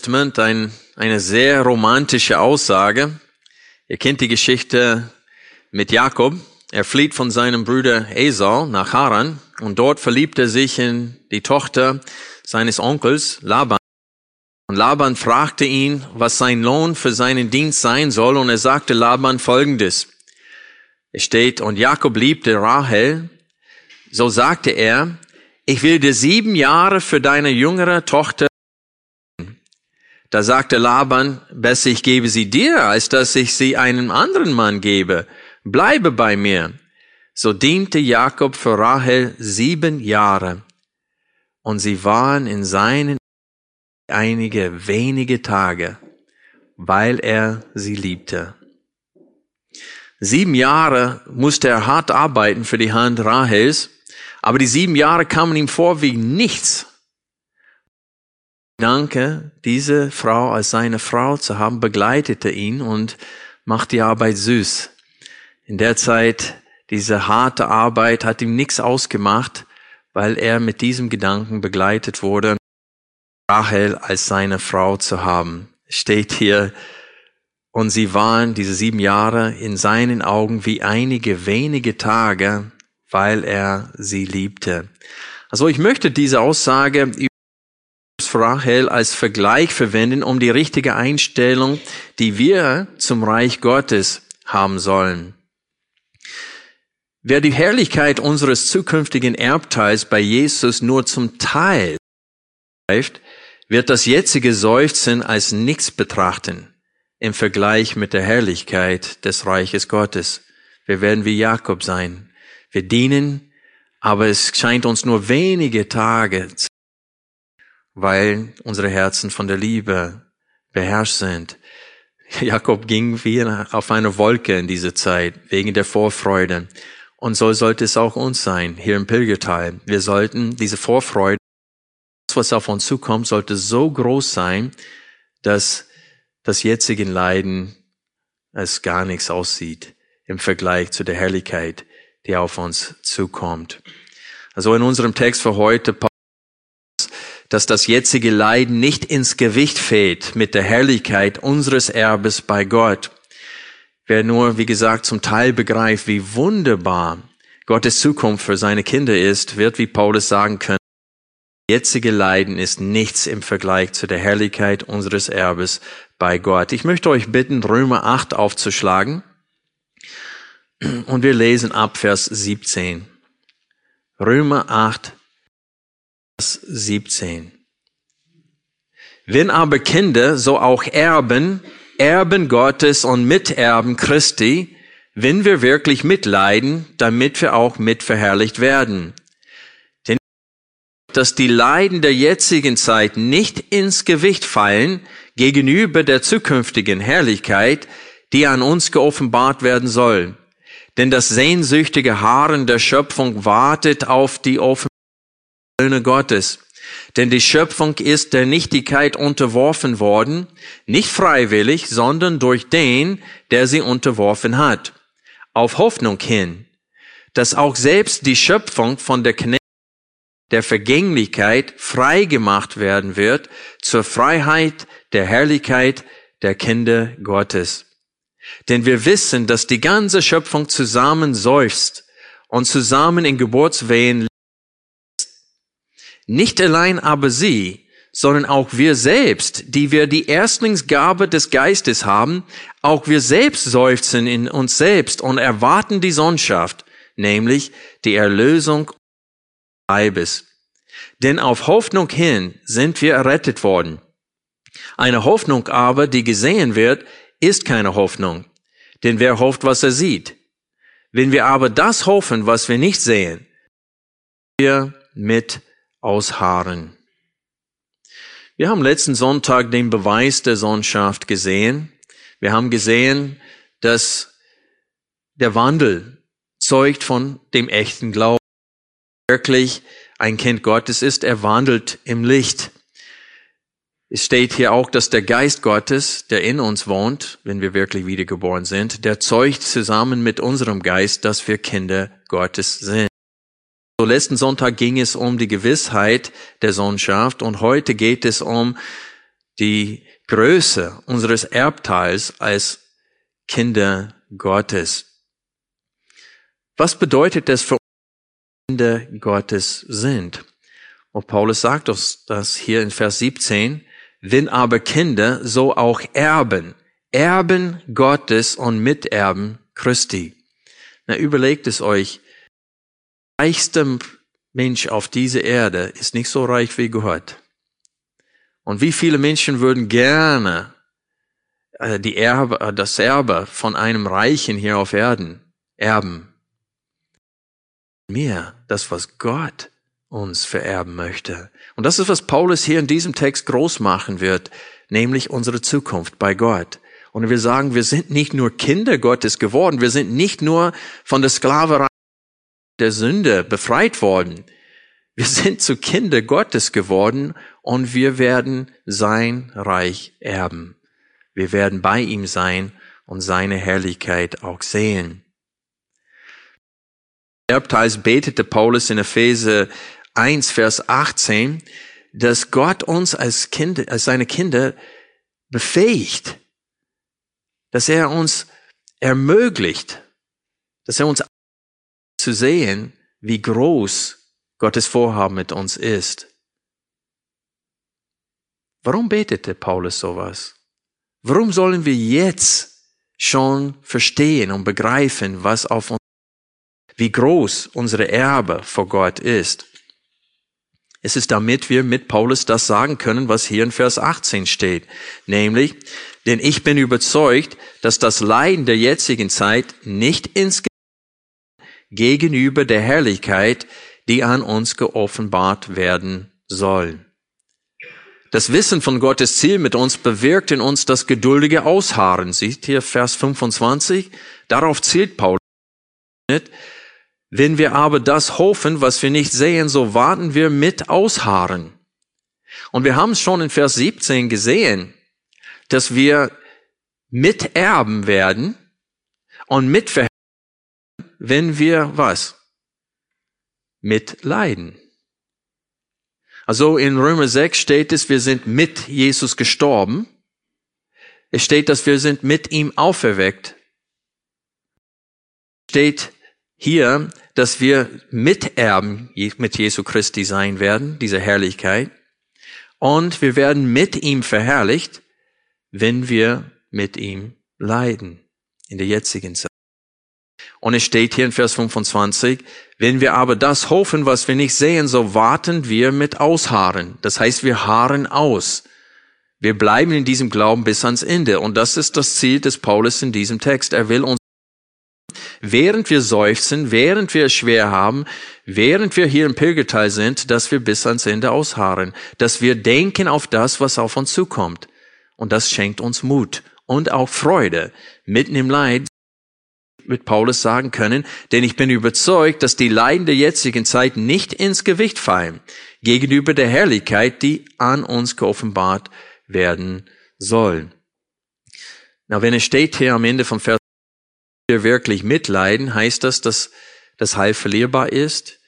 Testament ein, eine sehr romantische Aussage. Ihr kennt die Geschichte mit Jakob. Er flieht von seinem Bruder Esau nach Haran und dort verliebt er sich in die Tochter seines Onkels Laban. Und Laban fragte ihn, was sein Lohn für seinen Dienst sein soll und er sagte Laban folgendes. Es steht, und Jakob liebte Rahel. So sagte er, ich will dir sieben Jahre für deine jüngere Tochter da sagte Laban, besser ich gebe sie dir, als dass ich sie einem anderen Mann gebe. Bleibe bei mir. So diente Jakob für Rahel sieben Jahre. Und sie waren in seinen einige wenige Tage, weil er sie liebte. Sieben Jahre musste er hart arbeiten für die Hand Rahels, aber die sieben Jahre kamen ihm vor wie nichts Gedanke, diese Frau als seine Frau zu haben, begleitete ihn und macht die Arbeit süß. In der Zeit, diese harte Arbeit hat ihm nichts ausgemacht, weil er mit diesem Gedanken begleitet wurde, Rahel als seine Frau zu haben. Steht hier, und sie waren diese sieben Jahre in seinen Augen wie einige wenige Tage, weil er sie liebte. Also ich möchte diese Aussage Rahel als Vergleich verwenden, um die richtige Einstellung, die wir zum Reich Gottes haben sollen. Wer die Herrlichkeit unseres zukünftigen Erbteils bei Jesus nur zum Teil greift, wird das jetzige Seufzen als nichts betrachten im Vergleich mit der Herrlichkeit des Reiches Gottes. Wir werden wie Jakob sein. Wir dienen, aber es scheint uns nur wenige Tage weil unsere Herzen von der Liebe beherrscht sind. Jakob ging wie auf eine Wolke in diese Zeit, wegen der Vorfreude. Und so sollte es auch uns sein, hier im Pilgerteil. Wir sollten diese Vorfreude, was auf uns zukommt, sollte so groß sein, dass das jetzige Leiden es gar nichts aussieht im Vergleich zu der Herrlichkeit, die auf uns zukommt. Also in unserem Text für heute, dass das jetzige Leiden nicht ins Gewicht fällt mit der Herrlichkeit unseres Erbes bei Gott. Wer nur, wie gesagt, zum Teil begreift, wie wunderbar Gottes Zukunft für seine Kinder ist, wird, wie Paulus sagen können, jetzige Leiden ist nichts im Vergleich zu der Herrlichkeit unseres Erbes bei Gott. Ich möchte euch bitten, Römer 8 aufzuschlagen. Und wir lesen ab Vers 17. Römer 8, 17. Wenn aber Kinder, so auch Erben, Erben Gottes und Miterben Christi, wenn wir wirklich mitleiden, damit wir auch mitverherrlicht werden. Denn dass die Leiden der jetzigen Zeit nicht ins Gewicht fallen gegenüber der zukünftigen Herrlichkeit, die an uns geoffenbart werden soll. Denn das sehnsüchtige Haaren der Schöpfung wartet auf die Offenbarung Söhne Gottes. Denn die Schöpfung ist der Nichtigkeit unterworfen worden, nicht freiwillig, sondern durch den, der sie unterworfen hat. Auf Hoffnung hin, dass auch selbst die Schöpfung von der Knecht der Vergänglichkeit frei gemacht werden wird zur Freiheit der Herrlichkeit der Kinder Gottes. Denn wir wissen, dass die ganze Schöpfung zusammen seufzt und zusammen in Geburtswehen nicht allein aber sie, sondern auch wir selbst, die wir die Erstlingsgabe des Geistes haben, auch wir selbst seufzen in uns selbst und erwarten die Sohnschaft, nämlich die Erlösung des Leibes. Denn auf Hoffnung hin sind wir errettet worden. Eine Hoffnung aber, die gesehen wird, ist keine Hoffnung. Denn wer hofft, was er sieht? Wenn wir aber das hoffen, was wir nicht sehen, wir mit ausharren. Wir haben letzten Sonntag den Beweis der Sohnschaft gesehen. Wir haben gesehen, dass der Wandel zeugt von dem echten Glauben. Wirklich ein Kind Gottes ist, er wandelt im Licht. Es steht hier auch, dass der Geist Gottes, der in uns wohnt, wenn wir wirklich wiedergeboren sind, der zeugt zusammen mit unserem Geist, dass wir Kinder Gottes sind. So letzten Sonntag ging es um die Gewissheit der Sohnschaft und heute geht es um die Größe unseres Erbteils als Kinder Gottes. Was bedeutet das für Kinder Gottes sind? Und Paulus sagt uns das hier in Vers 17, wenn aber Kinder, so auch Erben, Erben Gottes und Miterben Christi. Na, überlegt es euch, reichster Mensch auf dieser Erde ist nicht so reich wie Gott. Und wie viele Menschen würden gerne äh, die Erbe, äh, das Erbe von einem Reichen hier auf Erden erben? Mehr, das, was Gott uns vererben möchte. Und das ist, was Paulus hier in diesem Text groß machen wird, nämlich unsere Zukunft bei Gott. Und wir sagen, wir sind nicht nur Kinder Gottes geworden, wir sind nicht nur von der Sklaverei der Sünde befreit worden. Wir sind zu Kinder Gottes geworden und wir werden sein Reich erben. Wir werden bei ihm sein und seine Herrlichkeit auch sehen. Erbteils betete Paulus in Epheser 1, Vers 18, dass Gott uns als, kind, als seine Kinder befähigt, dass er uns ermöglicht, dass er uns zu sehen, wie groß Gottes Vorhaben mit uns ist. Warum betete Paulus sowas? Warum sollen wir jetzt schon verstehen und begreifen, was auf uns, wie groß unsere Erbe vor Gott ist? Es ist damit wir mit Paulus das sagen können, was hier in Vers 18 steht. Nämlich, denn ich bin überzeugt, dass das Leiden der jetzigen Zeit nicht ins gegenüber der Herrlichkeit, die an uns geoffenbart werden soll. Das Wissen von Gottes Ziel mit uns bewirkt in uns das geduldige Ausharren. Sieht hier Vers 25? Darauf zielt Paulus. Wenn wir aber das hoffen, was wir nicht sehen, so warten wir mit Ausharren. Und wir haben es schon in Vers 17 gesehen, dass wir miterben werden und mitverhelfen, wenn wir was? Mitleiden. Also in Römer 6 steht es, wir sind mit Jesus gestorben. Es steht, dass wir sind mit ihm auferweckt. Steht hier, dass wir Miterben mit Jesu Christi sein werden, diese Herrlichkeit. Und wir werden mit ihm verherrlicht, wenn wir mit ihm leiden in der jetzigen Zeit. Und es steht hier in Vers 25, wenn wir aber das hoffen, was wir nicht sehen, so warten wir mit Ausharren. Das heißt, wir harren aus. Wir bleiben in diesem Glauben bis ans Ende. Und das ist das Ziel des Paulus in diesem Text. Er will uns, während wir seufzen, während wir es schwer haben, während wir hier im Pilgerteil sind, dass wir bis ans Ende ausharren. Dass wir denken auf das, was auf uns zukommt. Und das schenkt uns Mut und auch Freude. Mitten im Leid mit Paulus sagen können, denn ich bin überzeugt, dass die Leiden der jetzigen Zeit nicht ins Gewicht fallen gegenüber der Herrlichkeit, die an uns geoffenbart werden soll. Na, wenn es steht hier am Ende vom Vers, wir wirklich mitleiden, heißt das, dass das Heil verlierbar ist,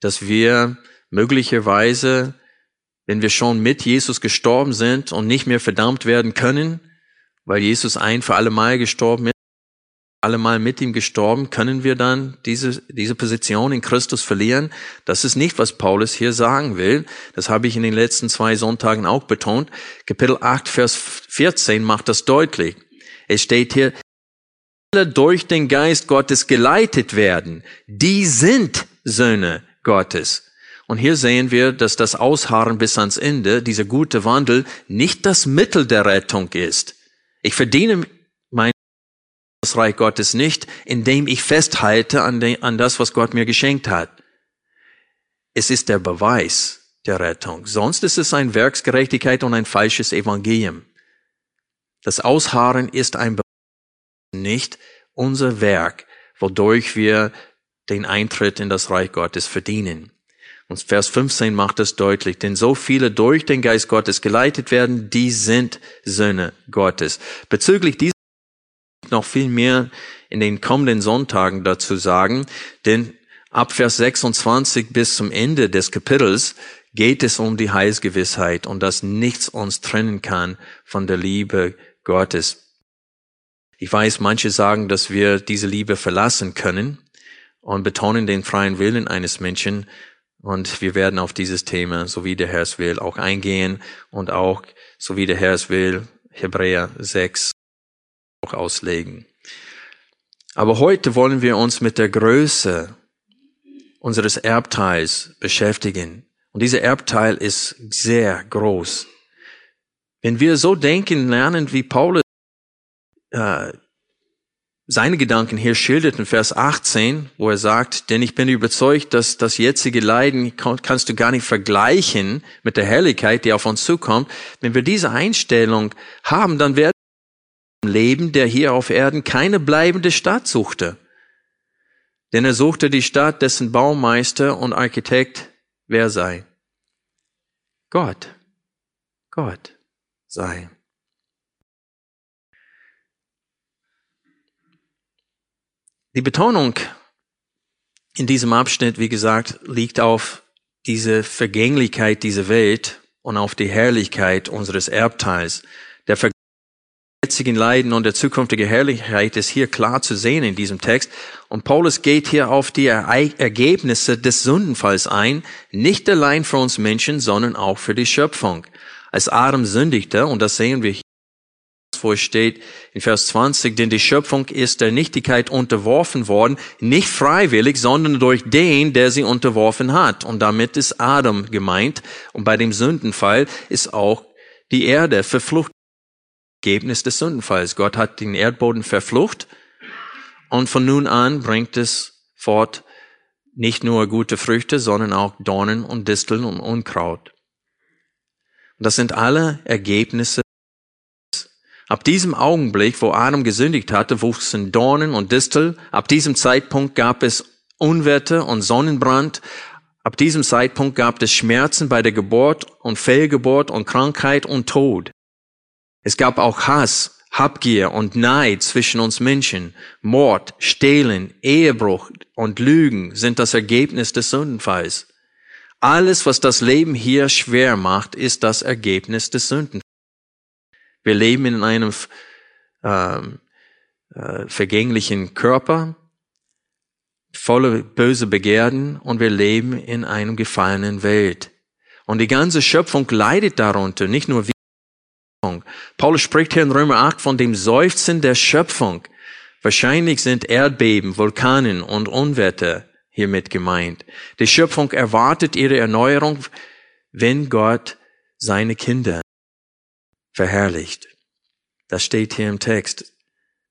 dass wir möglicherweise, wenn wir schon mit Jesus gestorben sind und nicht mehr verdammt werden können, weil Jesus ein für alle Mal gestorben ist, allemal mit ihm gestorben, können wir dann diese, diese Position in Christus verlieren? Das ist nicht, was Paulus hier sagen will. Das habe ich in den letzten zwei Sonntagen auch betont. Kapitel 8, Vers 14 macht das deutlich. Es steht hier, durch den Geist Gottes geleitet werden, die sind Söhne Gottes. Und hier sehen wir, dass das Ausharren bis ans Ende, dieser gute Wandel, nicht das Mittel der Rettung ist. Ich verdiene das Reich Gottes nicht, indem ich festhalte an, de, an das, was Gott mir geschenkt hat. Es ist der Beweis der Rettung. Sonst ist es ein Werksgerechtigkeit und ein falsches Evangelium. Das Ausharren ist ein nicht unser Werk, wodurch wir den Eintritt in das Reich Gottes verdienen. Und Vers 15 macht es deutlich, denn so viele durch den Geist Gottes geleitet werden, die sind Söhne Gottes. Bezüglich dieser noch viel mehr in den kommenden Sonntagen dazu sagen, denn ab Vers 26 bis zum Ende des Kapitels geht es um die Heilsgewissheit und dass nichts uns trennen kann von der Liebe Gottes. Ich weiß, manche sagen, dass wir diese Liebe verlassen können und betonen den freien Willen eines Menschen. Und wir werden auf dieses Thema, so wie der Herr es will, auch eingehen und auch, so wie der Herr es will, Hebräer 6 auch auslegen. Aber heute wollen wir uns mit der Größe unseres Erbteils beschäftigen. Und dieser Erbteil ist sehr groß. Wenn wir so denken lernen, wie Paulus äh, seine Gedanken hier schildert in Vers 18, wo er sagt, denn ich bin überzeugt, dass das jetzige Leiden kannst du gar nicht vergleichen mit der Herrlichkeit, die auf uns zukommt. Wenn wir diese Einstellung haben, dann werden leben, der hier auf Erden keine bleibende Stadt suchte. Denn er suchte die Stadt, dessen Baumeister und Architekt wer sei? Gott. Gott sei. Die Betonung in diesem Abschnitt, wie gesagt, liegt auf diese Vergänglichkeit dieser Welt und auf die Herrlichkeit unseres Erbteils. Jetzigen Leiden und der zukünftige Herrlichkeit ist hier klar zu sehen in diesem Text. Und Paulus geht hier auf die Ergebnisse des Sündenfalls ein, nicht allein für uns Menschen, sondern auch für die Schöpfung. Als Adam sündigte, und das sehen wir hier, wo steht in Vers 20, denn die Schöpfung ist der Nichtigkeit unterworfen worden, nicht freiwillig, sondern durch den, der sie unterworfen hat. Und damit ist Adam gemeint. Und bei dem Sündenfall ist auch die Erde verflucht. Ergebnis des Sündenfalls. Gott hat den Erdboden verflucht und von nun an bringt es fort nicht nur gute Früchte, sondern auch Dornen und Disteln und Unkraut. Das sind alle Ergebnisse Ab diesem Augenblick, wo Adam gesündigt hatte, wuchsen Dornen und Distel. Ab diesem Zeitpunkt gab es Unwetter und Sonnenbrand. Ab diesem Zeitpunkt gab es Schmerzen bei der Geburt und Fehlgeburt und Krankheit und Tod. Es gab auch Hass, Habgier und Neid zwischen uns Menschen. Mord, Stehlen, Ehebruch und Lügen sind das Ergebnis des Sündenfalls. Alles, was das Leben hier schwer macht, ist das Ergebnis des Sündenfalls. Wir leben in einem ähm, äh, vergänglichen Körper, voller böse Begehren und wir leben in einem gefallenen Welt. Und die ganze Schöpfung leidet darunter, nicht nur wir. Paulus spricht hier in Römer 8 von dem Seufzen der Schöpfung. Wahrscheinlich sind Erdbeben, Vulkanen und Unwetter hiermit gemeint. Die Schöpfung erwartet ihre Erneuerung, wenn Gott seine Kinder verherrlicht. Das steht hier im Text.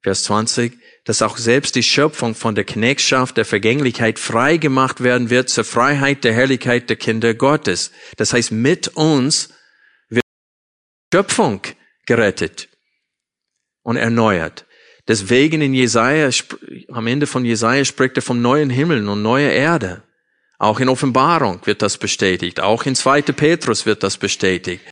Vers 20, dass auch selbst die Schöpfung von der Knechtschaft der Vergänglichkeit frei gemacht werden wird zur Freiheit der Herrlichkeit der Kinder Gottes. Das heißt, mit uns Schöpfung gerettet und erneuert. Deswegen in Jesaja, am Ende von Jesaja spricht er vom neuen Himmel und neuer Erde. Auch in Offenbarung wird das bestätigt. Auch in 2. Petrus wird das bestätigt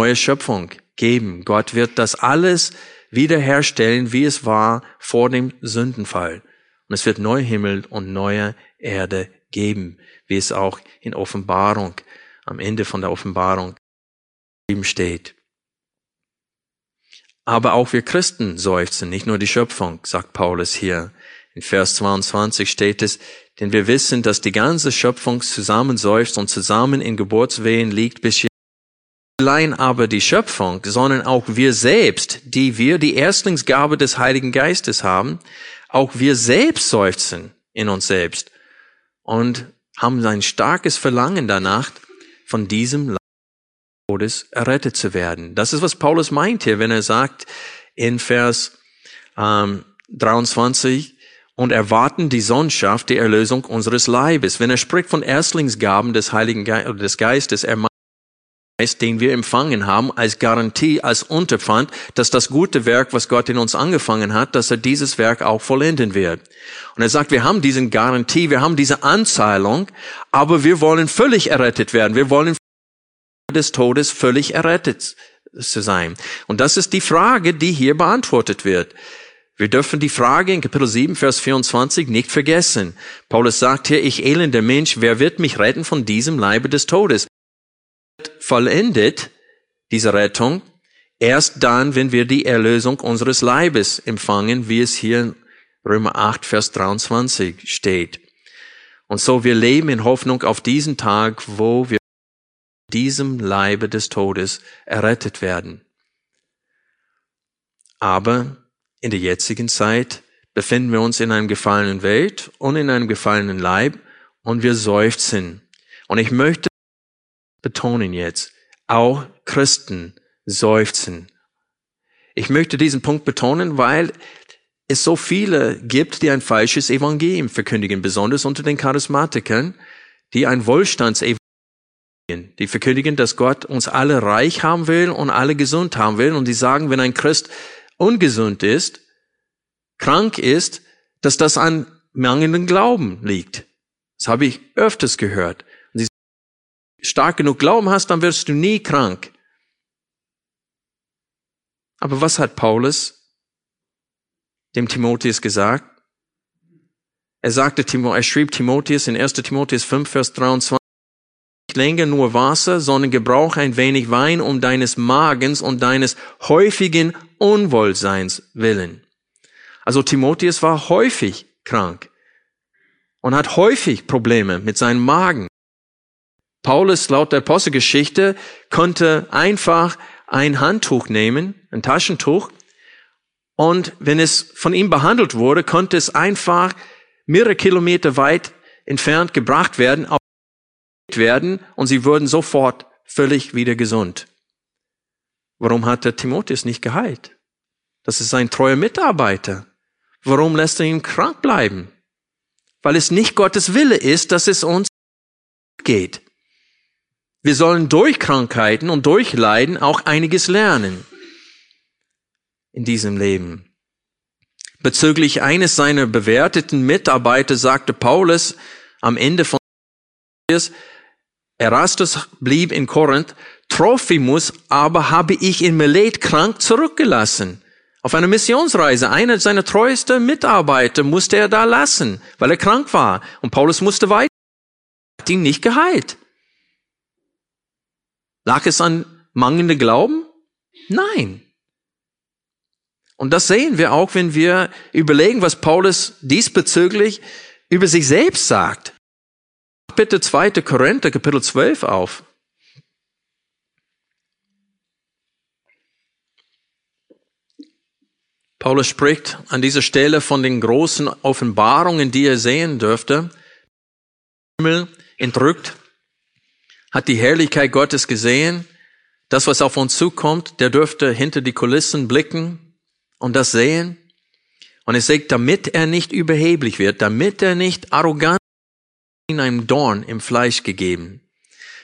neue Schöpfung geben. Gott wird das alles wiederherstellen, wie es war vor dem Sündenfall. Und es wird neue Himmel und neue Erde geben, wie es auch in Offenbarung, am Ende von der Offenbarung steht. Aber auch wir Christen seufzen, nicht nur die Schöpfung, sagt Paulus hier. In Vers 22 steht es, denn wir wissen, dass die ganze Schöpfung zusammen seufzt und zusammen in Geburtswehen liegt, bis allein aber die Schöpfung, sondern auch wir selbst, die wir die Erstlingsgabe des Heiligen Geistes haben, auch wir selbst seufzen in uns selbst und haben ein starkes Verlangen danach, von diesem Todes errettet zu werden. Das ist, was Paulus meint hier, wenn er sagt in Vers ähm, 23, und erwarten die Sohnschaft, die Erlösung unseres Leibes. Wenn er spricht von Erstlingsgaben des Heiligen Ge oder des Geistes, er meint den wir empfangen haben, als Garantie, als Unterpfand, dass das gute Werk, was Gott in uns angefangen hat, dass er dieses Werk auch vollenden wird. Und er sagt, wir haben diesen Garantie, wir haben diese Anzahlung, aber wir wollen völlig errettet werden. Wir wollen des Todes völlig errettet zu sein. Und das ist die Frage, die hier beantwortet wird. Wir dürfen die Frage in Kapitel 7, Vers 24 nicht vergessen. Paulus sagt hier, ich elender Mensch, wer wird mich retten von diesem Leibe des Todes? Vollendet diese Rettung erst dann, wenn wir die Erlösung unseres Leibes empfangen, wie es hier in Römer 8, Vers 23 steht. Und so wir leben in Hoffnung auf diesen Tag, wo wir diesem Leibe des Todes errettet werden. Aber in der jetzigen Zeit befinden wir uns in einem gefallenen Welt und in einem gefallenen Leib und wir seufzen. Und ich möchte betonen jetzt, auch Christen seufzen. Ich möchte diesen Punkt betonen, weil es so viele gibt, die ein falsches Evangelium verkündigen, besonders unter den Charismatikern, die ein Wohlstandsevangelium, die verkündigen, dass Gott uns alle reich haben will und alle gesund haben will und die sagen, wenn ein Christ ungesund ist, krank ist, dass das an mangelnden Glauben liegt. Das habe ich öfters gehört. Und stark genug Glauben hast, dann wirst du nie krank. Aber was hat Paulus dem Timotheus gesagt? Er sagte, er schrieb Timotheus in 1. Timotheus 5, Vers 23, länger nur Wasser, sondern gebrauch ein wenig Wein um deines Magens und deines häufigen Unwohlseins willen. Also Timotheus war häufig krank und hat häufig Probleme mit seinem Magen. Paulus laut der Apostelgeschichte konnte einfach ein Handtuch nehmen, ein Taschentuch, und wenn es von ihm behandelt wurde, konnte es einfach mehrere Kilometer weit entfernt gebracht werden, werden und sie wurden sofort völlig wieder gesund. Warum hat der Timotheus nicht geheilt? Das ist ein treuer Mitarbeiter. Warum lässt er ihn krank bleiben? Weil es nicht Gottes Wille ist, dass es uns geht. Wir sollen durch Krankheiten und durch Leiden auch einiges lernen in diesem Leben. Bezüglich eines seiner bewerteten Mitarbeiter sagte Paulus am Ende von Erastus blieb in Korinth, Trophimus aber habe ich in Milet krank zurückgelassen. Auf einer Missionsreise, einer seiner treuesten Mitarbeiter musste er da lassen, weil er krank war. Und Paulus musste weiter. Er hat ihn nicht geheilt. Lag es an mangelndem Glauben? Nein. Und das sehen wir auch, wenn wir überlegen, was Paulus diesbezüglich über sich selbst sagt. Bitte 2. Korinther, Kapitel 12 auf. Paulus spricht an dieser Stelle von den großen Offenbarungen, die er sehen dürfte. Himmel entrückt, hat die Herrlichkeit Gottes gesehen. Das, was auf uns zukommt, der dürfte hinter die Kulissen blicken und das sehen. Und es sagt, damit er nicht überheblich wird, damit er nicht arrogant einem Dorn im Fleisch gegeben.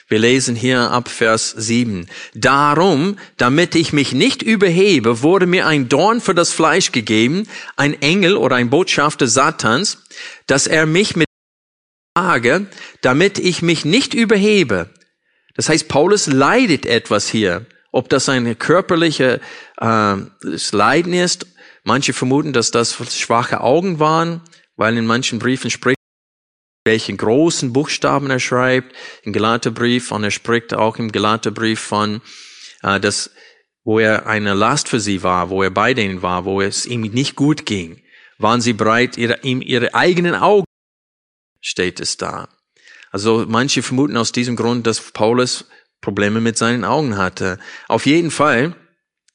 Wir lesen hier ab Vers 7. Darum, damit ich mich nicht überhebe, wurde mir ein Dorn für das Fleisch gegeben, ein Engel oder ein Botschafter Satans, dass er mich mit Frage, damit ich mich nicht überhebe. Das heißt, Paulus leidet etwas hier. Ob das ein körperliches äh, Leiden ist, manche vermuten, dass das schwache Augen waren, weil in manchen Briefen spricht welchen großen Buchstaben er schreibt im Galaterbrief und er spricht auch im Galaterbrief von, äh, dass, wo er eine Last für sie war, wo er bei denen war, wo es ihm nicht gut ging, waren sie bereit, ihre, ihm ihre eigenen Augen, steht es da. Also manche vermuten aus diesem Grund, dass Paulus Probleme mit seinen Augen hatte. Auf jeden Fall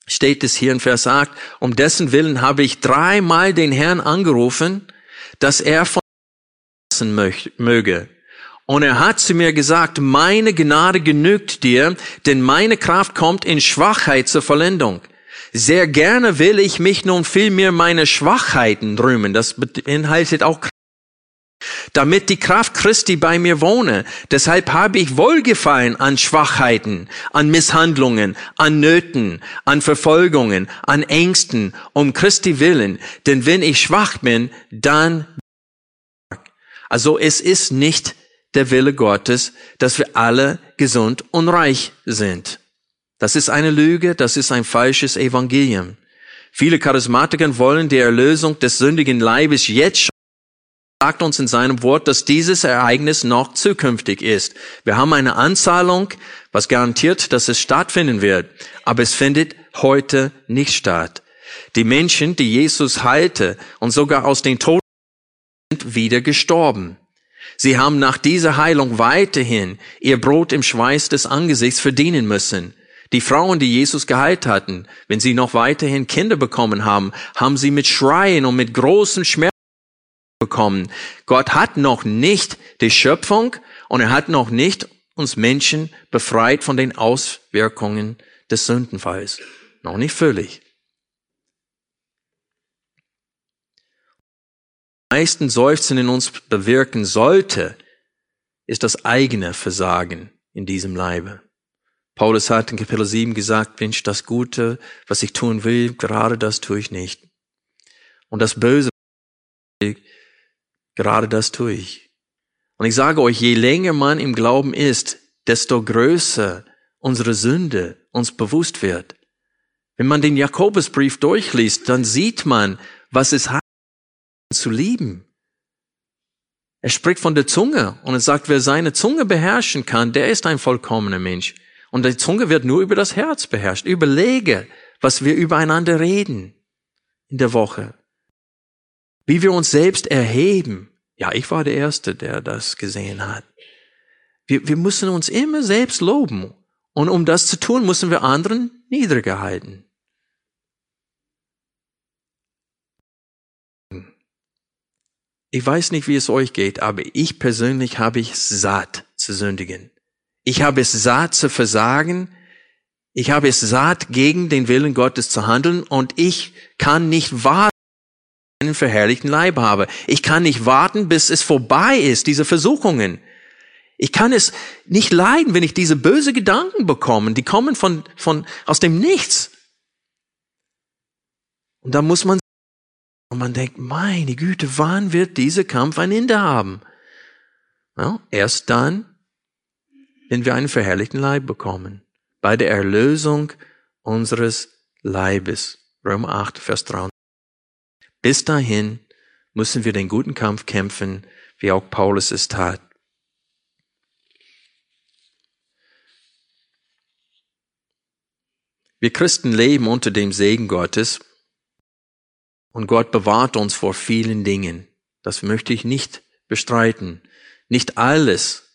steht es hier in Vers 8, um dessen Willen habe ich dreimal den Herrn angerufen, dass er von möge. Und er hat zu mir gesagt, meine Gnade genügt dir, denn meine Kraft kommt in Schwachheit zur Vollendung. Sehr gerne will ich mich nun vielmehr meine Schwachheiten rühmen. Das beinhaltet auch damit die Kraft Christi bei mir wohne. Deshalb habe ich Wohlgefallen an Schwachheiten, an Misshandlungen, an Nöten, an Verfolgungen, an Ängsten, um Christi willen. Denn wenn ich schwach bin, dann also es ist nicht der Wille Gottes, dass wir alle gesund und reich sind. Das ist eine Lüge, das ist ein falsches Evangelium. Viele Charismatiker wollen die Erlösung des sündigen Leibes jetzt schon sagt uns in seinem Wort, dass dieses Ereignis noch zukünftig ist. Wir haben eine Anzahlung, was garantiert, dass es stattfinden wird, aber es findet heute nicht statt. Die Menschen, die Jesus heilte und sogar aus den Toten wieder gestorben. Sie haben nach dieser Heilung weiterhin ihr Brot im Schweiß des Angesichts verdienen müssen. Die Frauen, die Jesus geheilt hatten, wenn sie noch weiterhin Kinder bekommen haben, haben sie mit Schreien und mit großen Schmerzen bekommen. Gott hat noch nicht die Schöpfung und er hat noch nicht uns Menschen befreit von den Auswirkungen des Sündenfalls. Noch nicht völlig. Meisten Seufzen in uns bewirken sollte, ist das eigene Versagen in diesem Leibe. Paulus hat in Kapitel 7 gesagt, Mensch, das Gute, was ich tun will, gerade das tue ich nicht. Und das Böse, Gerade das tue ich. Und ich sage euch, je länger man im Glauben ist, desto größer unsere Sünde uns bewusst wird. Wenn man den Jakobusbrief durchliest, dann sieht man, was es heißt, zu lieben. Er spricht von der Zunge und er sagt, wer seine Zunge beherrschen kann, der ist ein vollkommener Mensch. Und die Zunge wird nur über das Herz beherrscht. Überlege, was wir übereinander reden in der Woche wie wir uns selbst erheben. Ja, ich war der Erste, der das gesehen hat. Wir, wir müssen uns immer selbst loben. Und um das zu tun, müssen wir anderen niedriger halten. Ich weiß nicht, wie es euch geht, aber ich persönlich habe ich satt zu sündigen. Ich habe es satt zu versagen. Ich habe es satt, gegen den Willen Gottes zu handeln und ich kann nicht warten einen verherrlichten Leib habe. Ich kann nicht warten, bis es vorbei ist, diese Versuchungen. Ich kann es nicht leiden, wenn ich diese böse Gedanken bekomme. Die kommen von, von, aus dem Nichts. Und da muss man, man denkt, meine Güte, wann wird dieser Kampf ein Ende haben? Ja, erst dann, wenn wir einen verherrlichten Leib bekommen. Bei der Erlösung unseres Leibes. Römer 8, Vers 3. Bis dahin müssen wir den guten Kampf kämpfen, wie auch Paulus es tat. Wir Christen leben unter dem Segen Gottes und Gott bewahrt uns vor vielen Dingen. Das möchte ich nicht bestreiten. Nicht alles,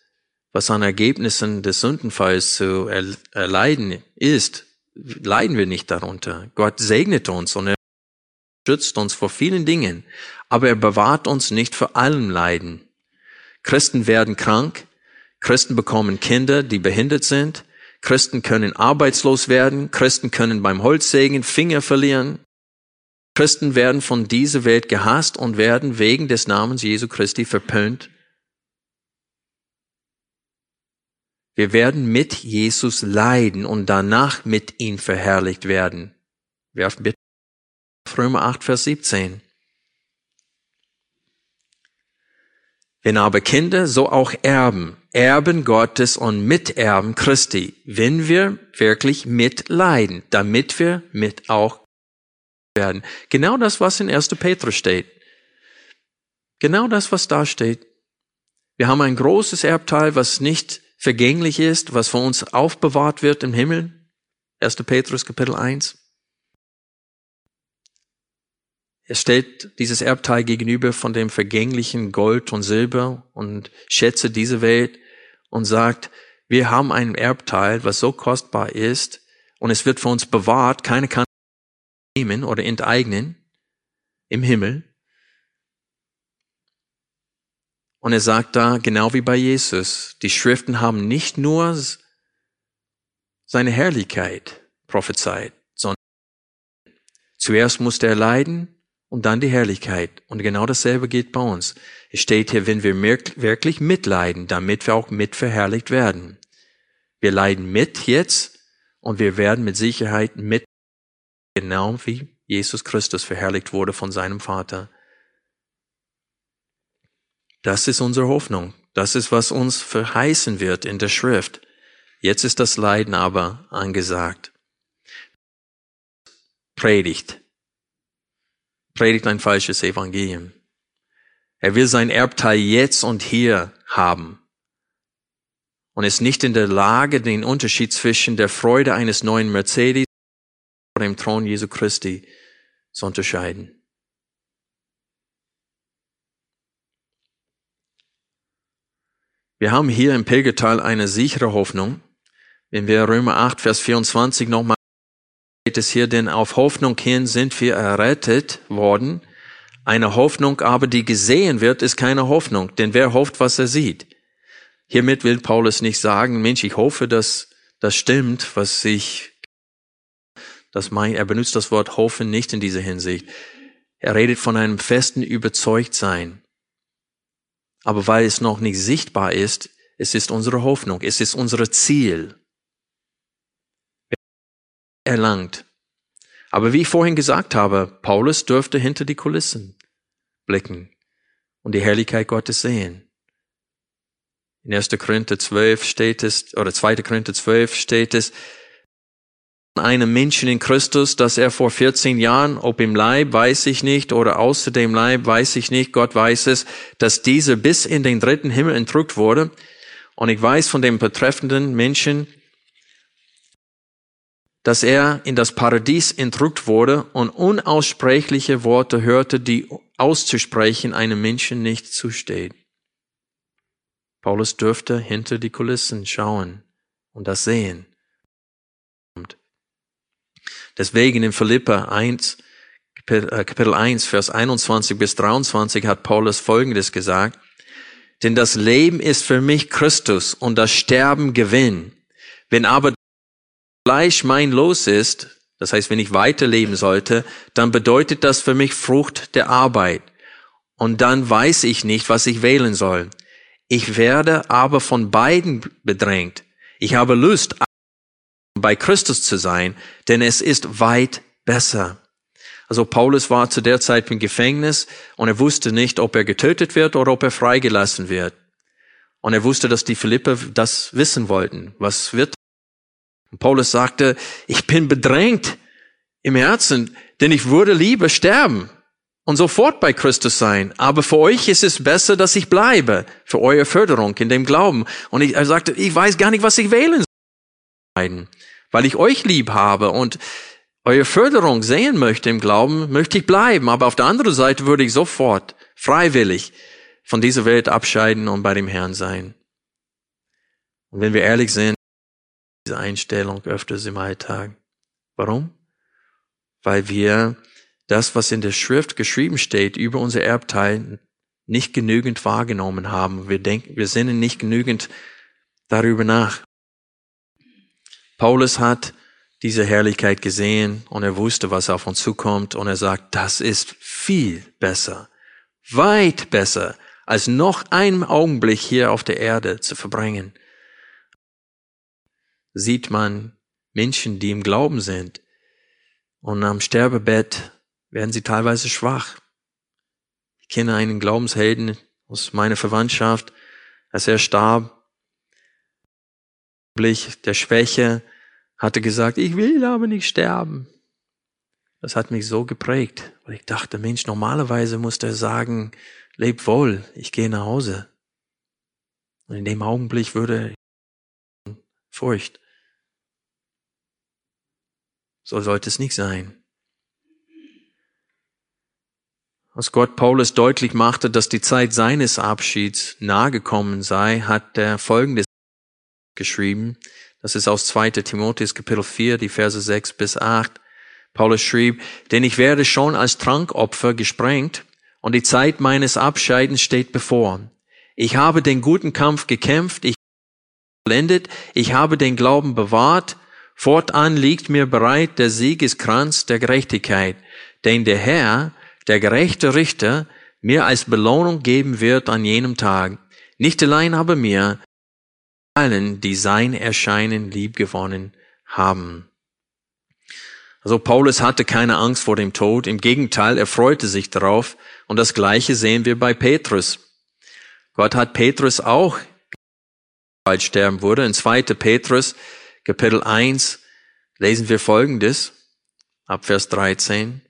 was an Ergebnissen des Sündenfalls zu erleiden ist, leiden wir nicht darunter. Gott segnet uns und er schützt uns vor vielen Dingen, aber er bewahrt uns nicht vor allem Leiden. Christen werden krank, Christen bekommen Kinder, die behindert sind, Christen können arbeitslos werden, Christen können beim Holzsägen Finger verlieren, Christen werden von dieser Welt gehasst und werden wegen des Namens Jesu Christi verpönt. Wir werden mit Jesus leiden und danach mit ihm verherrlicht werden. Werfen bitte Römer 8, Vers 17. Wenn aber Kinder, so auch Erben, Erben Gottes und Miterben Christi, wenn wir wirklich mitleiden, damit wir mit auch werden. Genau das, was in 1. Petrus steht. Genau das, was da steht. Wir haben ein großes Erbteil, was nicht vergänglich ist, was von uns aufbewahrt wird im Himmel. 1. Petrus Kapitel 1. Er stellt dieses Erbteil gegenüber von dem vergänglichen Gold und Silber und Schätze dieser Welt und sagt, wir haben ein Erbteil, was so kostbar ist und es wird für uns bewahrt, keine kann nehmen oder enteignen im Himmel. Und er sagt da, genau wie bei Jesus, die Schriften haben nicht nur seine Herrlichkeit prophezeit, Zuerst musste er leiden und dann die Herrlichkeit. Und genau dasselbe geht bei uns. Es steht hier, wenn wir wirklich mitleiden, damit wir auch mitverherrlicht werden. Wir leiden mit jetzt und wir werden mit Sicherheit mit, genau wie Jesus Christus verherrlicht wurde von seinem Vater. Das ist unsere Hoffnung. Das ist, was uns verheißen wird in der Schrift. Jetzt ist das Leiden aber angesagt. Predigt. Predigt ein falsches Evangelium. Er will sein Erbteil jetzt und hier haben und ist nicht in der Lage, den Unterschied zwischen der Freude eines neuen Mercedes und dem Thron Jesu Christi zu unterscheiden. Wir haben hier im Pilgertal eine sichere Hoffnung. Wenn wir Römer 8, Vers 24 nochmal steht es hier, denn auf Hoffnung hin sind wir errettet worden. Eine Hoffnung aber, die gesehen wird, ist keine Hoffnung, denn wer hofft, was er sieht? Hiermit will Paulus nicht sagen, Mensch, ich hoffe, dass das stimmt, was ich, das mein, er benutzt das Wort hoffen nicht in dieser Hinsicht. Er redet von einem festen Überzeugtsein. Aber weil es noch nicht sichtbar ist, es ist unsere Hoffnung, es ist unser Ziel. Erlangt. Aber wie ich vorhin gesagt habe, Paulus dürfte hinter die Kulissen blicken und die Herrlichkeit Gottes sehen. In 1. Korinther 12 steht es, oder 2. Korinther 12 steht es, einem Menschen in Christus, dass er vor 14 Jahren, ob im Leib, weiß ich nicht, oder außer dem Leib, weiß ich nicht, Gott weiß es, dass dieser bis in den dritten Himmel entrückt wurde. Und ich weiß von dem betreffenden Menschen, dass er in das Paradies entrückt wurde und unaussprechliche Worte hörte, die auszusprechen einem Menschen nicht zusteht. Paulus dürfte hinter die Kulissen schauen und das sehen. Deswegen in Philippa 1, Kapitel 1, Vers 21 bis 23 hat Paulus Folgendes gesagt. Denn das Leben ist für mich Christus und das Sterben Gewinn. Wenn aber Fleisch mein Los ist, das heißt, wenn ich weiterleben sollte, dann bedeutet das für mich Frucht der Arbeit. Und dann weiß ich nicht, was ich wählen soll. Ich werde aber von beiden bedrängt. Ich habe Lust, bei Christus zu sein, denn es ist weit besser. Also Paulus war zu der Zeit im Gefängnis und er wusste nicht, ob er getötet wird oder ob er freigelassen wird. Und er wusste, dass die Philippe das wissen wollten. Was wird? Und Paulus sagte, ich bin bedrängt im Herzen, denn ich würde lieber sterben und sofort bei Christus sein. Aber für euch ist es besser, dass ich bleibe, für eure Förderung in dem Glauben. Und ich, er sagte, ich weiß gar nicht, was ich wählen soll. Weil ich euch lieb habe und eure Förderung sehen möchte im Glauben, möchte ich bleiben. Aber auf der anderen Seite würde ich sofort, freiwillig, von dieser Welt abscheiden und bei dem Herrn sein. Und wenn wir ehrlich sind, diese Einstellung öfters im Alltag. Warum? Weil wir das, was in der Schrift geschrieben steht über unser Erbteil, nicht genügend wahrgenommen haben. Wir denken, wir sinnen nicht genügend darüber nach. Paulus hat diese Herrlichkeit gesehen und er wusste, was auf uns zukommt und er sagt, das ist viel besser, weit besser, als noch einen Augenblick hier auf der Erde zu verbringen. Sieht man Menschen, die im Glauben sind und am Sterbebett werden sie teilweise schwach. Ich kenne einen Glaubenshelden aus meiner Verwandtschaft, als er starb, der Schwäche, hatte gesagt, ich will aber nicht sterben. Das hat mich so geprägt, weil ich dachte, Mensch, normalerweise muss er sagen, leb wohl, ich gehe nach Hause. Und in dem Augenblick würde Furcht. So sollte es nicht sein. Als Gott Paulus deutlich machte, dass die Zeit seines Abschieds nahegekommen sei, hat er Folgendes geschrieben. Das ist aus 2. Timotheus Kapitel 4, die Verse 6 bis 8. Paulus schrieb, denn ich werde schon als Trankopfer gesprengt und die Zeit meines Abscheidens steht bevor. Ich habe den guten Kampf gekämpft, ich blendet, ich habe den Glauben bewahrt, Fortan liegt mir bereit der Siegeskranz der Gerechtigkeit, den der Herr, der gerechte Richter, mir als Belohnung geben wird an jenem Tag. Nicht allein aber mir, allen, die sein Erscheinen liebgewonnen haben. Also Paulus hatte keine Angst vor dem Tod, im Gegenteil, er freute sich darauf. Und das Gleiche sehen wir bei Petrus. Gott hat Petrus auch bald sterben wurde. In 2. Petrus, Kapitel 1, lesen wir Folgendes, ab Vers 13.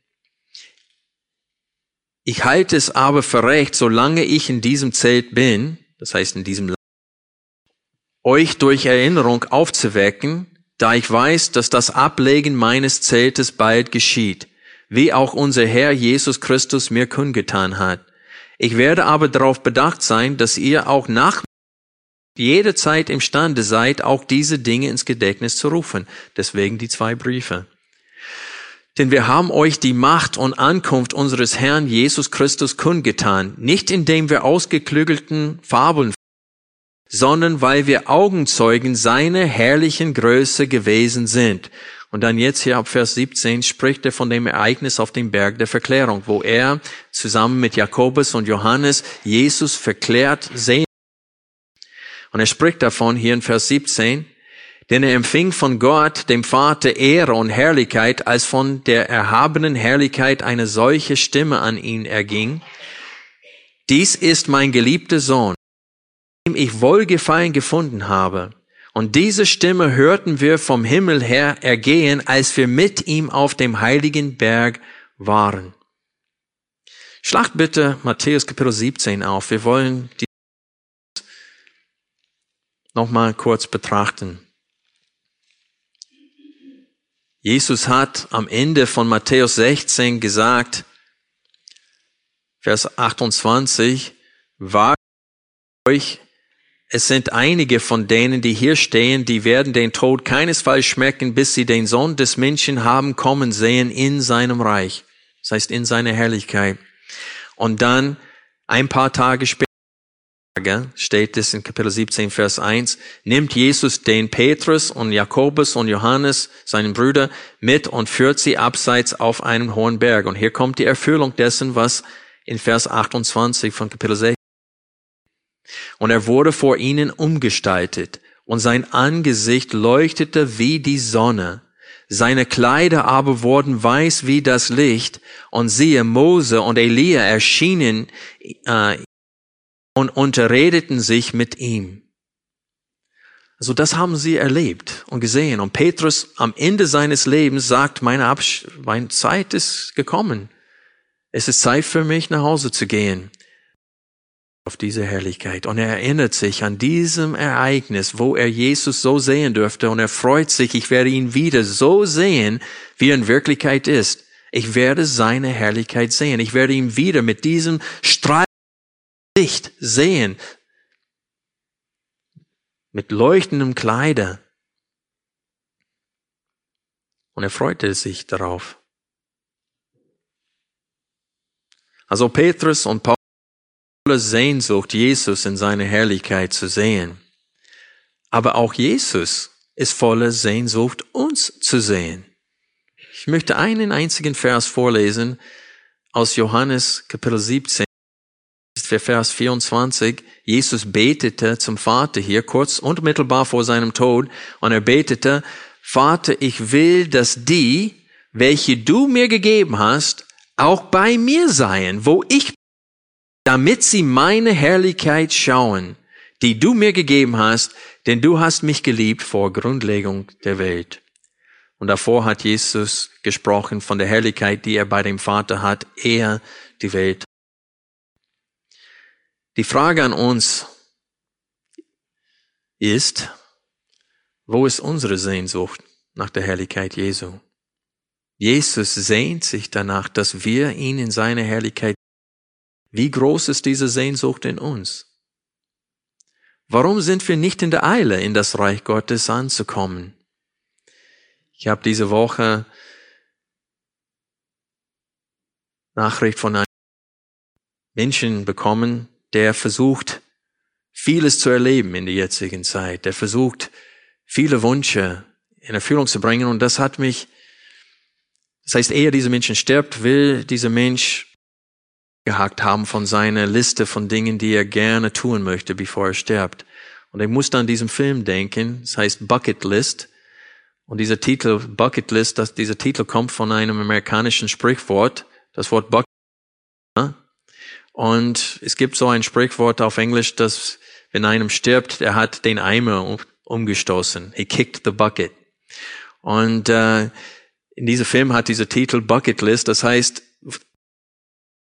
Ich halte es aber für recht, solange ich in diesem Zelt bin, das heißt in diesem euch durch Erinnerung aufzuwecken, da ich weiß, dass das Ablegen meines Zeltes bald geschieht, wie auch unser Herr Jesus Christus mir kundgetan hat. Ich werde aber darauf bedacht sein, dass ihr auch nach jeder Zeit imstande seid, auch diese Dinge ins Gedächtnis zu rufen. Deswegen die zwei Briefe. Denn wir haben euch die Macht und Ankunft unseres Herrn Jesus Christus kundgetan, nicht indem wir ausgeklügelten Fabeln sondern weil wir Augenzeugen seiner herrlichen Größe gewesen sind. Und dann jetzt hier ab Vers 17 spricht er von dem Ereignis auf dem Berg der Verklärung, wo er zusammen mit Jakobus und Johannes Jesus verklärt sehen. Und er spricht davon hier in Vers 17, denn er empfing von Gott, dem Vater, Ehre und Herrlichkeit, als von der erhabenen Herrlichkeit eine solche Stimme an ihn erging. Dies ist mein geliebter Sohn, ich Wohlgefallen gefunden habe. Und diese Stimme hörten wir vom Himmel her ergehen, als wir mit ihm auf dem heiligen Berg waren. Schlacht bitte Matthäus Kapitel 17 auf. Wir wollen die nochmal kurz betrachten. Jesus hat am Ende von Matthäus 16 gesagt, Vers 28, wagt euch es sind einige von denen, die hier stehen, die werden den Tod keinesfalls schmecken, bis sie den Sohn des Menschen haben kommen sehen in seinem Reich. Das heißt, in seiner Herrlichkeit. Und dann, ein paar Tage später, steht es in Kapitel 17, Vers 1, nimmt Jesus den Petrus und Jakobus und Johannes, seinen Brüder, mit und führt sie abseits auf einen hohen Berg. Und hier kommt die Erfüllung dessen, was in Vers 28 von Kapitel 16 und er wurde vor ihnen umgestaltet, und sein Angesicht leuchtete wie die Sonne. Seine Kleider aber wurden weiß wie das Licht, und siehe, Mose und Elia erschienen äh, und unterredeten sich mit ihm. Also das haben sie erlebt und gesehen. Und Petrus am Ende seines Lebens sagt, meine, Absch meine Zeit ist gekommen. Es ist Zeit für mich, nach Hause zu gehen auf diese Herrlichkeit. Und er erinnert sich an diesem Ereignis, wo er Jesus so sehen dürfte. Und er freut sich, ich werde ihn wieder so sehen, wie er in Wirklichkeit ist. Ich werde seine Herrlichkeit sehen. Ich werde ihn wieder mit diesem Licht sehen. Mit leuchtendem Kleider. Und er freute sich darauf. Also Petrus und Paulus voller Sehnsucht, Jesus in seiner Herrlichkeit zu sehen. Aber auch Jesus ist voller Sehnsucht, uns zu sehen. Ich möchte einen einzigen Vers vorlesen aus Johannes Kapitel 17, Vers 24. Jesus betete zum Vater hier kurz unmittelbar vor seinem Tod und er betete, Vater, ich will, dass die, welche du mir gegeben hast, auch bei mir seien, wo ich damit sie meine Herrlichkeit schauen, die du mir gegeben hast, denn du hast mich geliebt vor Grundlegung der Welt. Und davor hat Jesus gesprochen von der Herrlichkeit, die er bei dem Vater hat, er die Welt. Die Frage an uns ist, wo ist unsere Sehnsucht nach der Herrlichkeit Jesu? Jesus sehnt sich danach, dass wir ihn in seiner Herrlichkeit wie groß ist diese Sehnsucht in uns? Warum sind wir nicht in der Eile, in das Reich Gottes anzukommen? Ich habe diese Woche Nachricht von einem Menschen bekommen, der versucht, vieles zu erleben in der jetzigen Zeit. Der versucht, viele Wünsche in Erfüllung zu bringen. Und das hat mich, das heißt, ehe dieser Mensch stirbt, will dieser Mensch gehakt haben von seiner Liste von Dingen, die er gerne tun möchte, bevor er stirbt. Und ich musste an diesem Film denken, das heißt Bucket List. Und dieser Titel, Bucket List, das, dieser Titel kommt von einem amerikanischen Sprichwort, das Wort Bucket. Und es gibt so ein Sprichwort auf Englisch, dass wenn einem stirbt, er hat den Eimer umgestoßen. He kicked the bucket. Und äh, in diesem Film hat dieser Titel Bucket List, das heißt,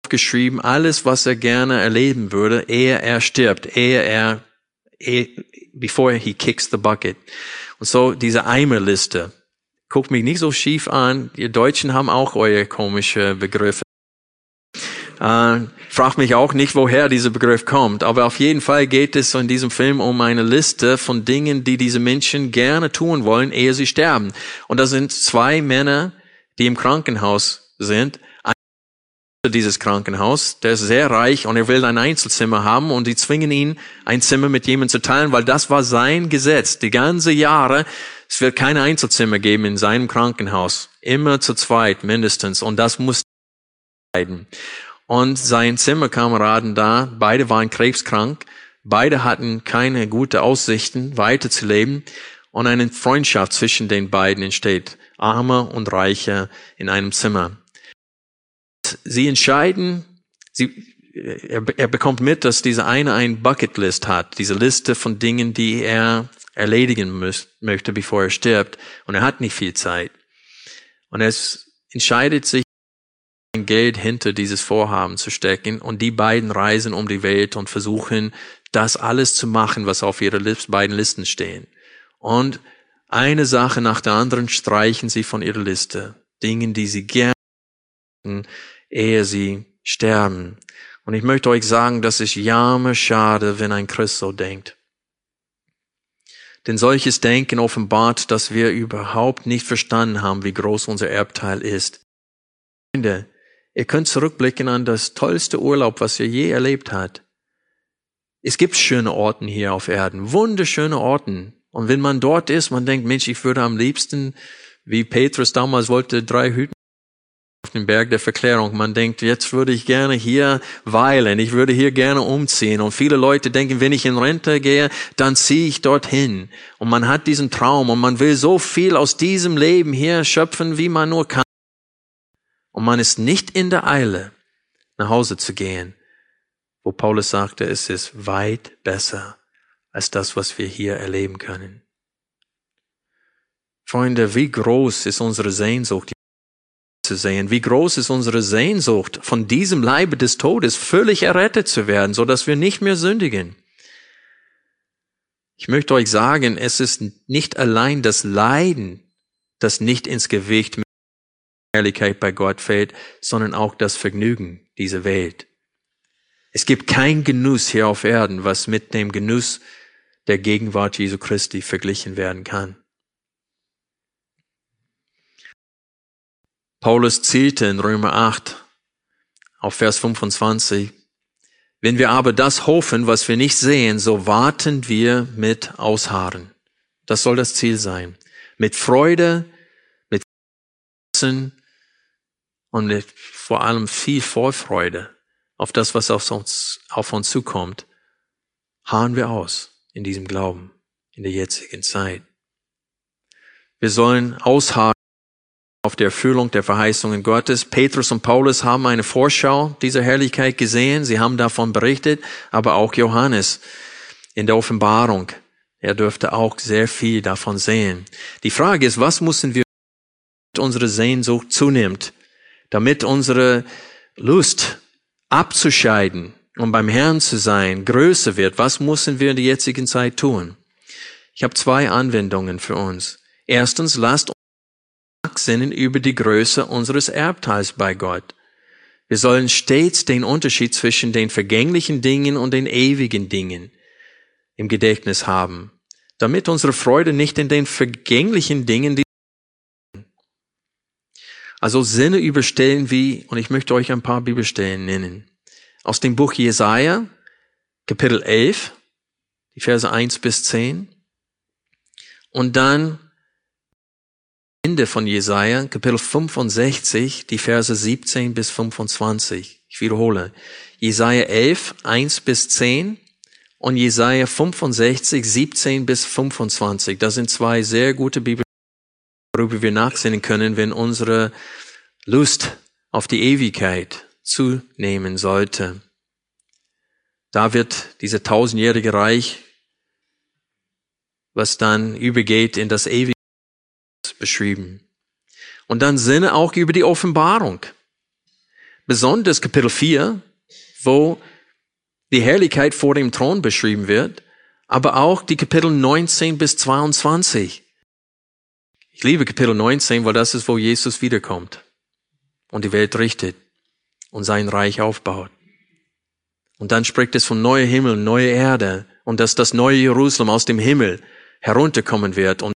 geschrieben, alles, was er gerne erleben würde, ehe er stirbt, ehe er, ehe, before he kicks the bucket. Und so diese Eimerliste. Guckt mich nicht so schief an. Ihr Deutschen haben auch eure komische Begriffe. Äh, fragt mich auch nicht, woher dieser Begriff kommt. Aber auf jeden Fall geht es in diesem Film um eine Liste von Dingen, die diese Menschen gerne tun wollen, ehe sie sterben. Und da sind zwei Männer, die im Krankenhaus sind dieses Krankenhaus, der ist sehr reich und er will ein Einzelzimmer haben und die zwingen ihn, ein Zimmer mit jemandem zu teilen, weil das war sein Gesetz. Die ganze Jahre, es wird keine Einzelzimmer geben in seinem Krankenhaus. Immer zu zweit mindestens und das muss leiden. Und sein Zimmerkameraden da, beide waren krebskrank, beide hatten keine gute Aussichten, weiterzuleben und eine Freundschaft zwischen den beiden entsteht. Armer und Reicher in einem Zimmer sie entscheiden, sie, er, er bekommt mit, dass dieser eine ein Bucketlist hat, diese Liste von Dingen, die er erledigen muss, möchte, bevor er stirbt. Und er hat nicht viel Zeit. Und er entscheidet sich, ein Geld hinter dieses Vorhaben zu stecken. Und die beiden reisen um die Welt und versuchen, das alles zu machen, was auf ihre beiden Listen stehen. Und eine Sache nach der anderen streichen sie von ihrer Liste. Dingen, die sie gerne ehe sie sterben. Und ich möchte euch sagen, das ist jammer schade, wenn ein Christ so denkt. Denn solches Denken offenbart, dass wir überhaupt nicht verstanden haben, wie groß unser Erbteil ist. Freunde, ihr könnt zurückblicken an das tollste Urlaub, was ihr je erlebt habt. Es gibt schöne Orten hier auf Erden, wunderschöne Orten. Und wenn man dort ist, man denkt, Mensch, ich würde am liebsten, wie Petrus damals wollte, drei Hüten auf dem Berg der Verklärung. Man denkt, jetzt würde ich gerne hier weilen, ich würde hier gerne umziehen. Und viele Leute denken, wenn ich in Rente gehe, dann ziehe ich dorthin. Und man hat diesen Traum und man will so viel aus diesem Leben hier schöpfen, wie man nur kann. Und man ist nicht in der Eile, nach Hause zu gehen, wo Paulus sagte, es ist weit besser als das, was wir hier erleben können. Freunde, wie groß ist unsere Sehnsucht, zu sehen. Wie groß ist unsere Sehnsucht, von diesem Leibe des Todes völlig errettet zu werden, so dass wir nicht mehr sündigen. Ich möchte euch sagen, es ist nicht allein das Leiden, das nicht ins Gewicht mit Herrlichkeit bei Gott fällt, sondern auch das Vergnügen dieser Welt. Es gibt kein Genuss hier auf Erden, was mit dem Genuss der Gegenwart Jesu Christi verglichen werden kann. Paulus zielte in Römer 8 auf Vers 25. Wenn wir aber das hoffen, was wir nicht sehen, so warten wir mit Ausharren. Das soll das Ziel sein. Mit Freude, mit Wissen und mit vor allem viel Vorfreude auf das, was auf uns, auf uns zukommt, harren wir aus in diesem Glauben in der jetzigen Zeit. Wir sollen ausharren auf der Erfüllung der Verheißungen Gottes. Petrus und Paulus haben eine Vorschau dieser Herrlichkeit gesehen. Sie haben davon berichtet, aber auch Johannes in der Offenbarung. Er dürfte auch sehr viel davon sehen. Die Frage ist, was müssen wir unsere Sehnsucht zunimmt, damit unsere Lust abzuscheiden und beim Herrn zu sein größer wird? Was müssen wir in der jetzigen Zeit tun? Ich habe zwei Anwendungen für uns. Erstens, lasst sinnen über die Größe unseres Erbteils bei Gott. Wir sollen stets den Unterschied zwischen den vergänglichen Dingen und den ewigen Dingen im Gedächtnis haben, damit unsere Freude nicht in den vergänglichen Dingen also Sinne überstellen wie, und ich möchte euch ein paar Bibelstellen nennen. Aus dem Buch Jesaja, Kapitel 11, die Verse 1 bis 10. Und dann Ende von Jesaja, Kapitel 65, die Verse 17 bis 25. Ich wiederhole. Jesaja 11, 1 bis 10 und Jesaja 65, 17 bis 25. Das sind zwei sehr gute Bibel, worüber wir nachsehen können, wenn unsere Lust auf die Ewigkeit zunehmen sollte. Da wird diese tausendjährige Reich, was dann übergeht in das ewige beschrieben. Und dann Sinne auch über die Offenbarung. Besonders Kapitel 4, wo die Herrlichkeit vor dem Thron beschrieben wird, aber auch die Kapitel 19 bis 22. Ich liebe Kapitel 19, weil das ist, wo Jesus wiederkommt und die Welt richtet und sein Reich aufbaut. Und dann spricht es von neuer Himmel, neue Erde und dass das neue Jerusalem aus dem Himmel herunterkommen wird und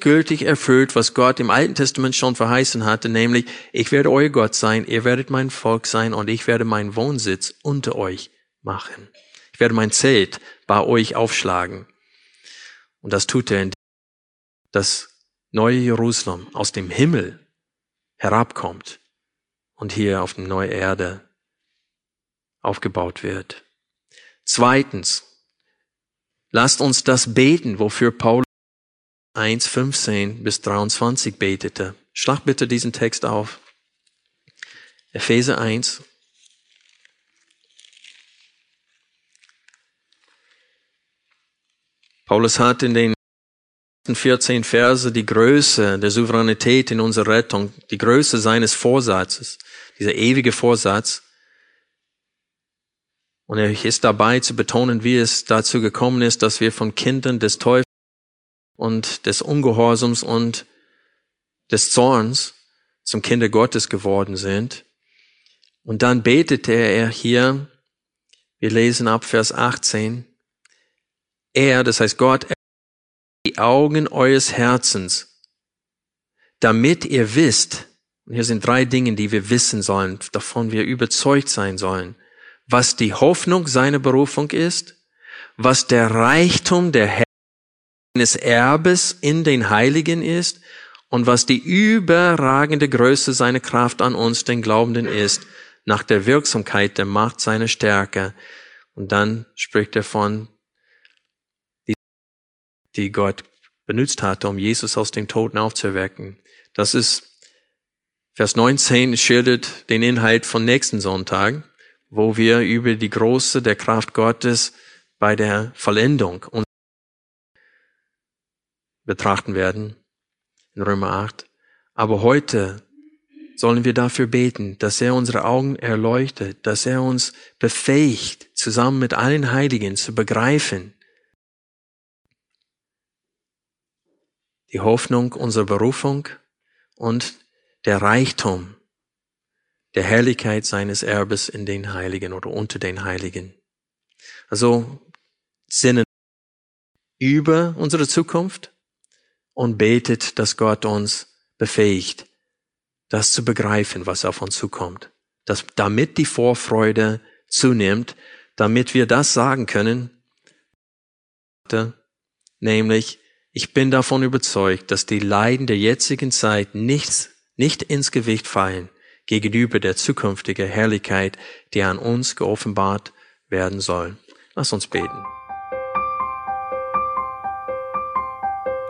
gültig erfüllt, was Gott im Alten Testament schon verheißen hatte, nämlich, ich werde euer Gott sein, ihr werdet mein Volk sein und ich werde meinen Wohnsitz unter euch machen. Ich werde mein Zelt bei euch aufschlagen. Und das tut er, indem das neue Jerusalem aus dem Himmel herabkommt und hier auf dem neue Erde aufgebaut wird. Zweitens, lasst uns das beten, wofür Paulus 1, 15 bis 23 betete. Schlag bitte diesen Text auf. Epheser 1. Paulus hat in den 14 Verse die Größe der Souveränität in unserer Rettung, die Größe seines Vorsatzes, dieser ewige Vorsatz. Und er ist dabei zu betonen, wie es dazu gekommen ist, dass wir von Kindern des Teufels und des Ungehorsams und des Zorns zum Kinder Gottes geworden sind. Und dann betete er hier, wir lesen ab Vers 18, er, das heißt Gott, die Augen eures Herzens, damit ihr wisst, und hier sind drei Dinge, die wir wissen sollen, davon wir überzeugt sein sollen, was die Hoffnung seiner Berufung ist, was der Reichtum der des Erbes in den Heiligen ist und was die überragende Größe seiner Kraft an uns, den Glaubenden, ist, nach der Wirksamkeit der Macht seiner Stärke. Und dann spricht er von, die, die Gott benutzt hatte, um Jesus aus den Toten aufzuwecken. Das ist, Vers 19 schildert den Inhalt von nächsten Sonntag, wo wir über die Große der Kraft Gottes bei der Vollendung betrachten werden in Römer 8. Aber heute sollen wir dafür beten, dass er unsere Augen erleuchtet, dass er uns befähigt, zusammen mit allen Heiligen zu begreifen, die Hoffnung unserer Berufung und der Reichtum der Herrlichkeit seines Erbes in den Heiligen oder unter den Heiligen. Also sinnen über unsere Zukunft, und betet, dass Gott uns befähigt, das zu begreifen, was auf uns zukommt. Dass, damit die Vorfreude zunimmt, damit wir das sagen können, nämlich, ich bin davon überzeugt, dass die Leiden der jetzigen Zeit nichts, nicht ins Gewicht fallen gegenüber der zukünftigen Herrlichkeit, die an uns geoffenbart werden soll. Lass uns beten.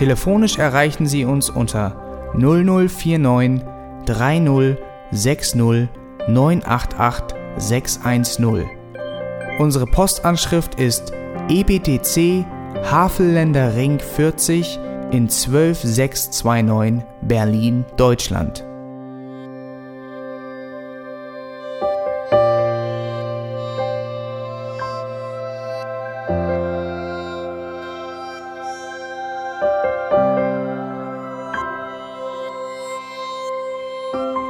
Telefonisch erreichen Sie uns unter 0049 30 60 988 610. Unsere Postanschrift ist EBTC Havelländer Ring 40 in 12629 Berlin, Deutschland.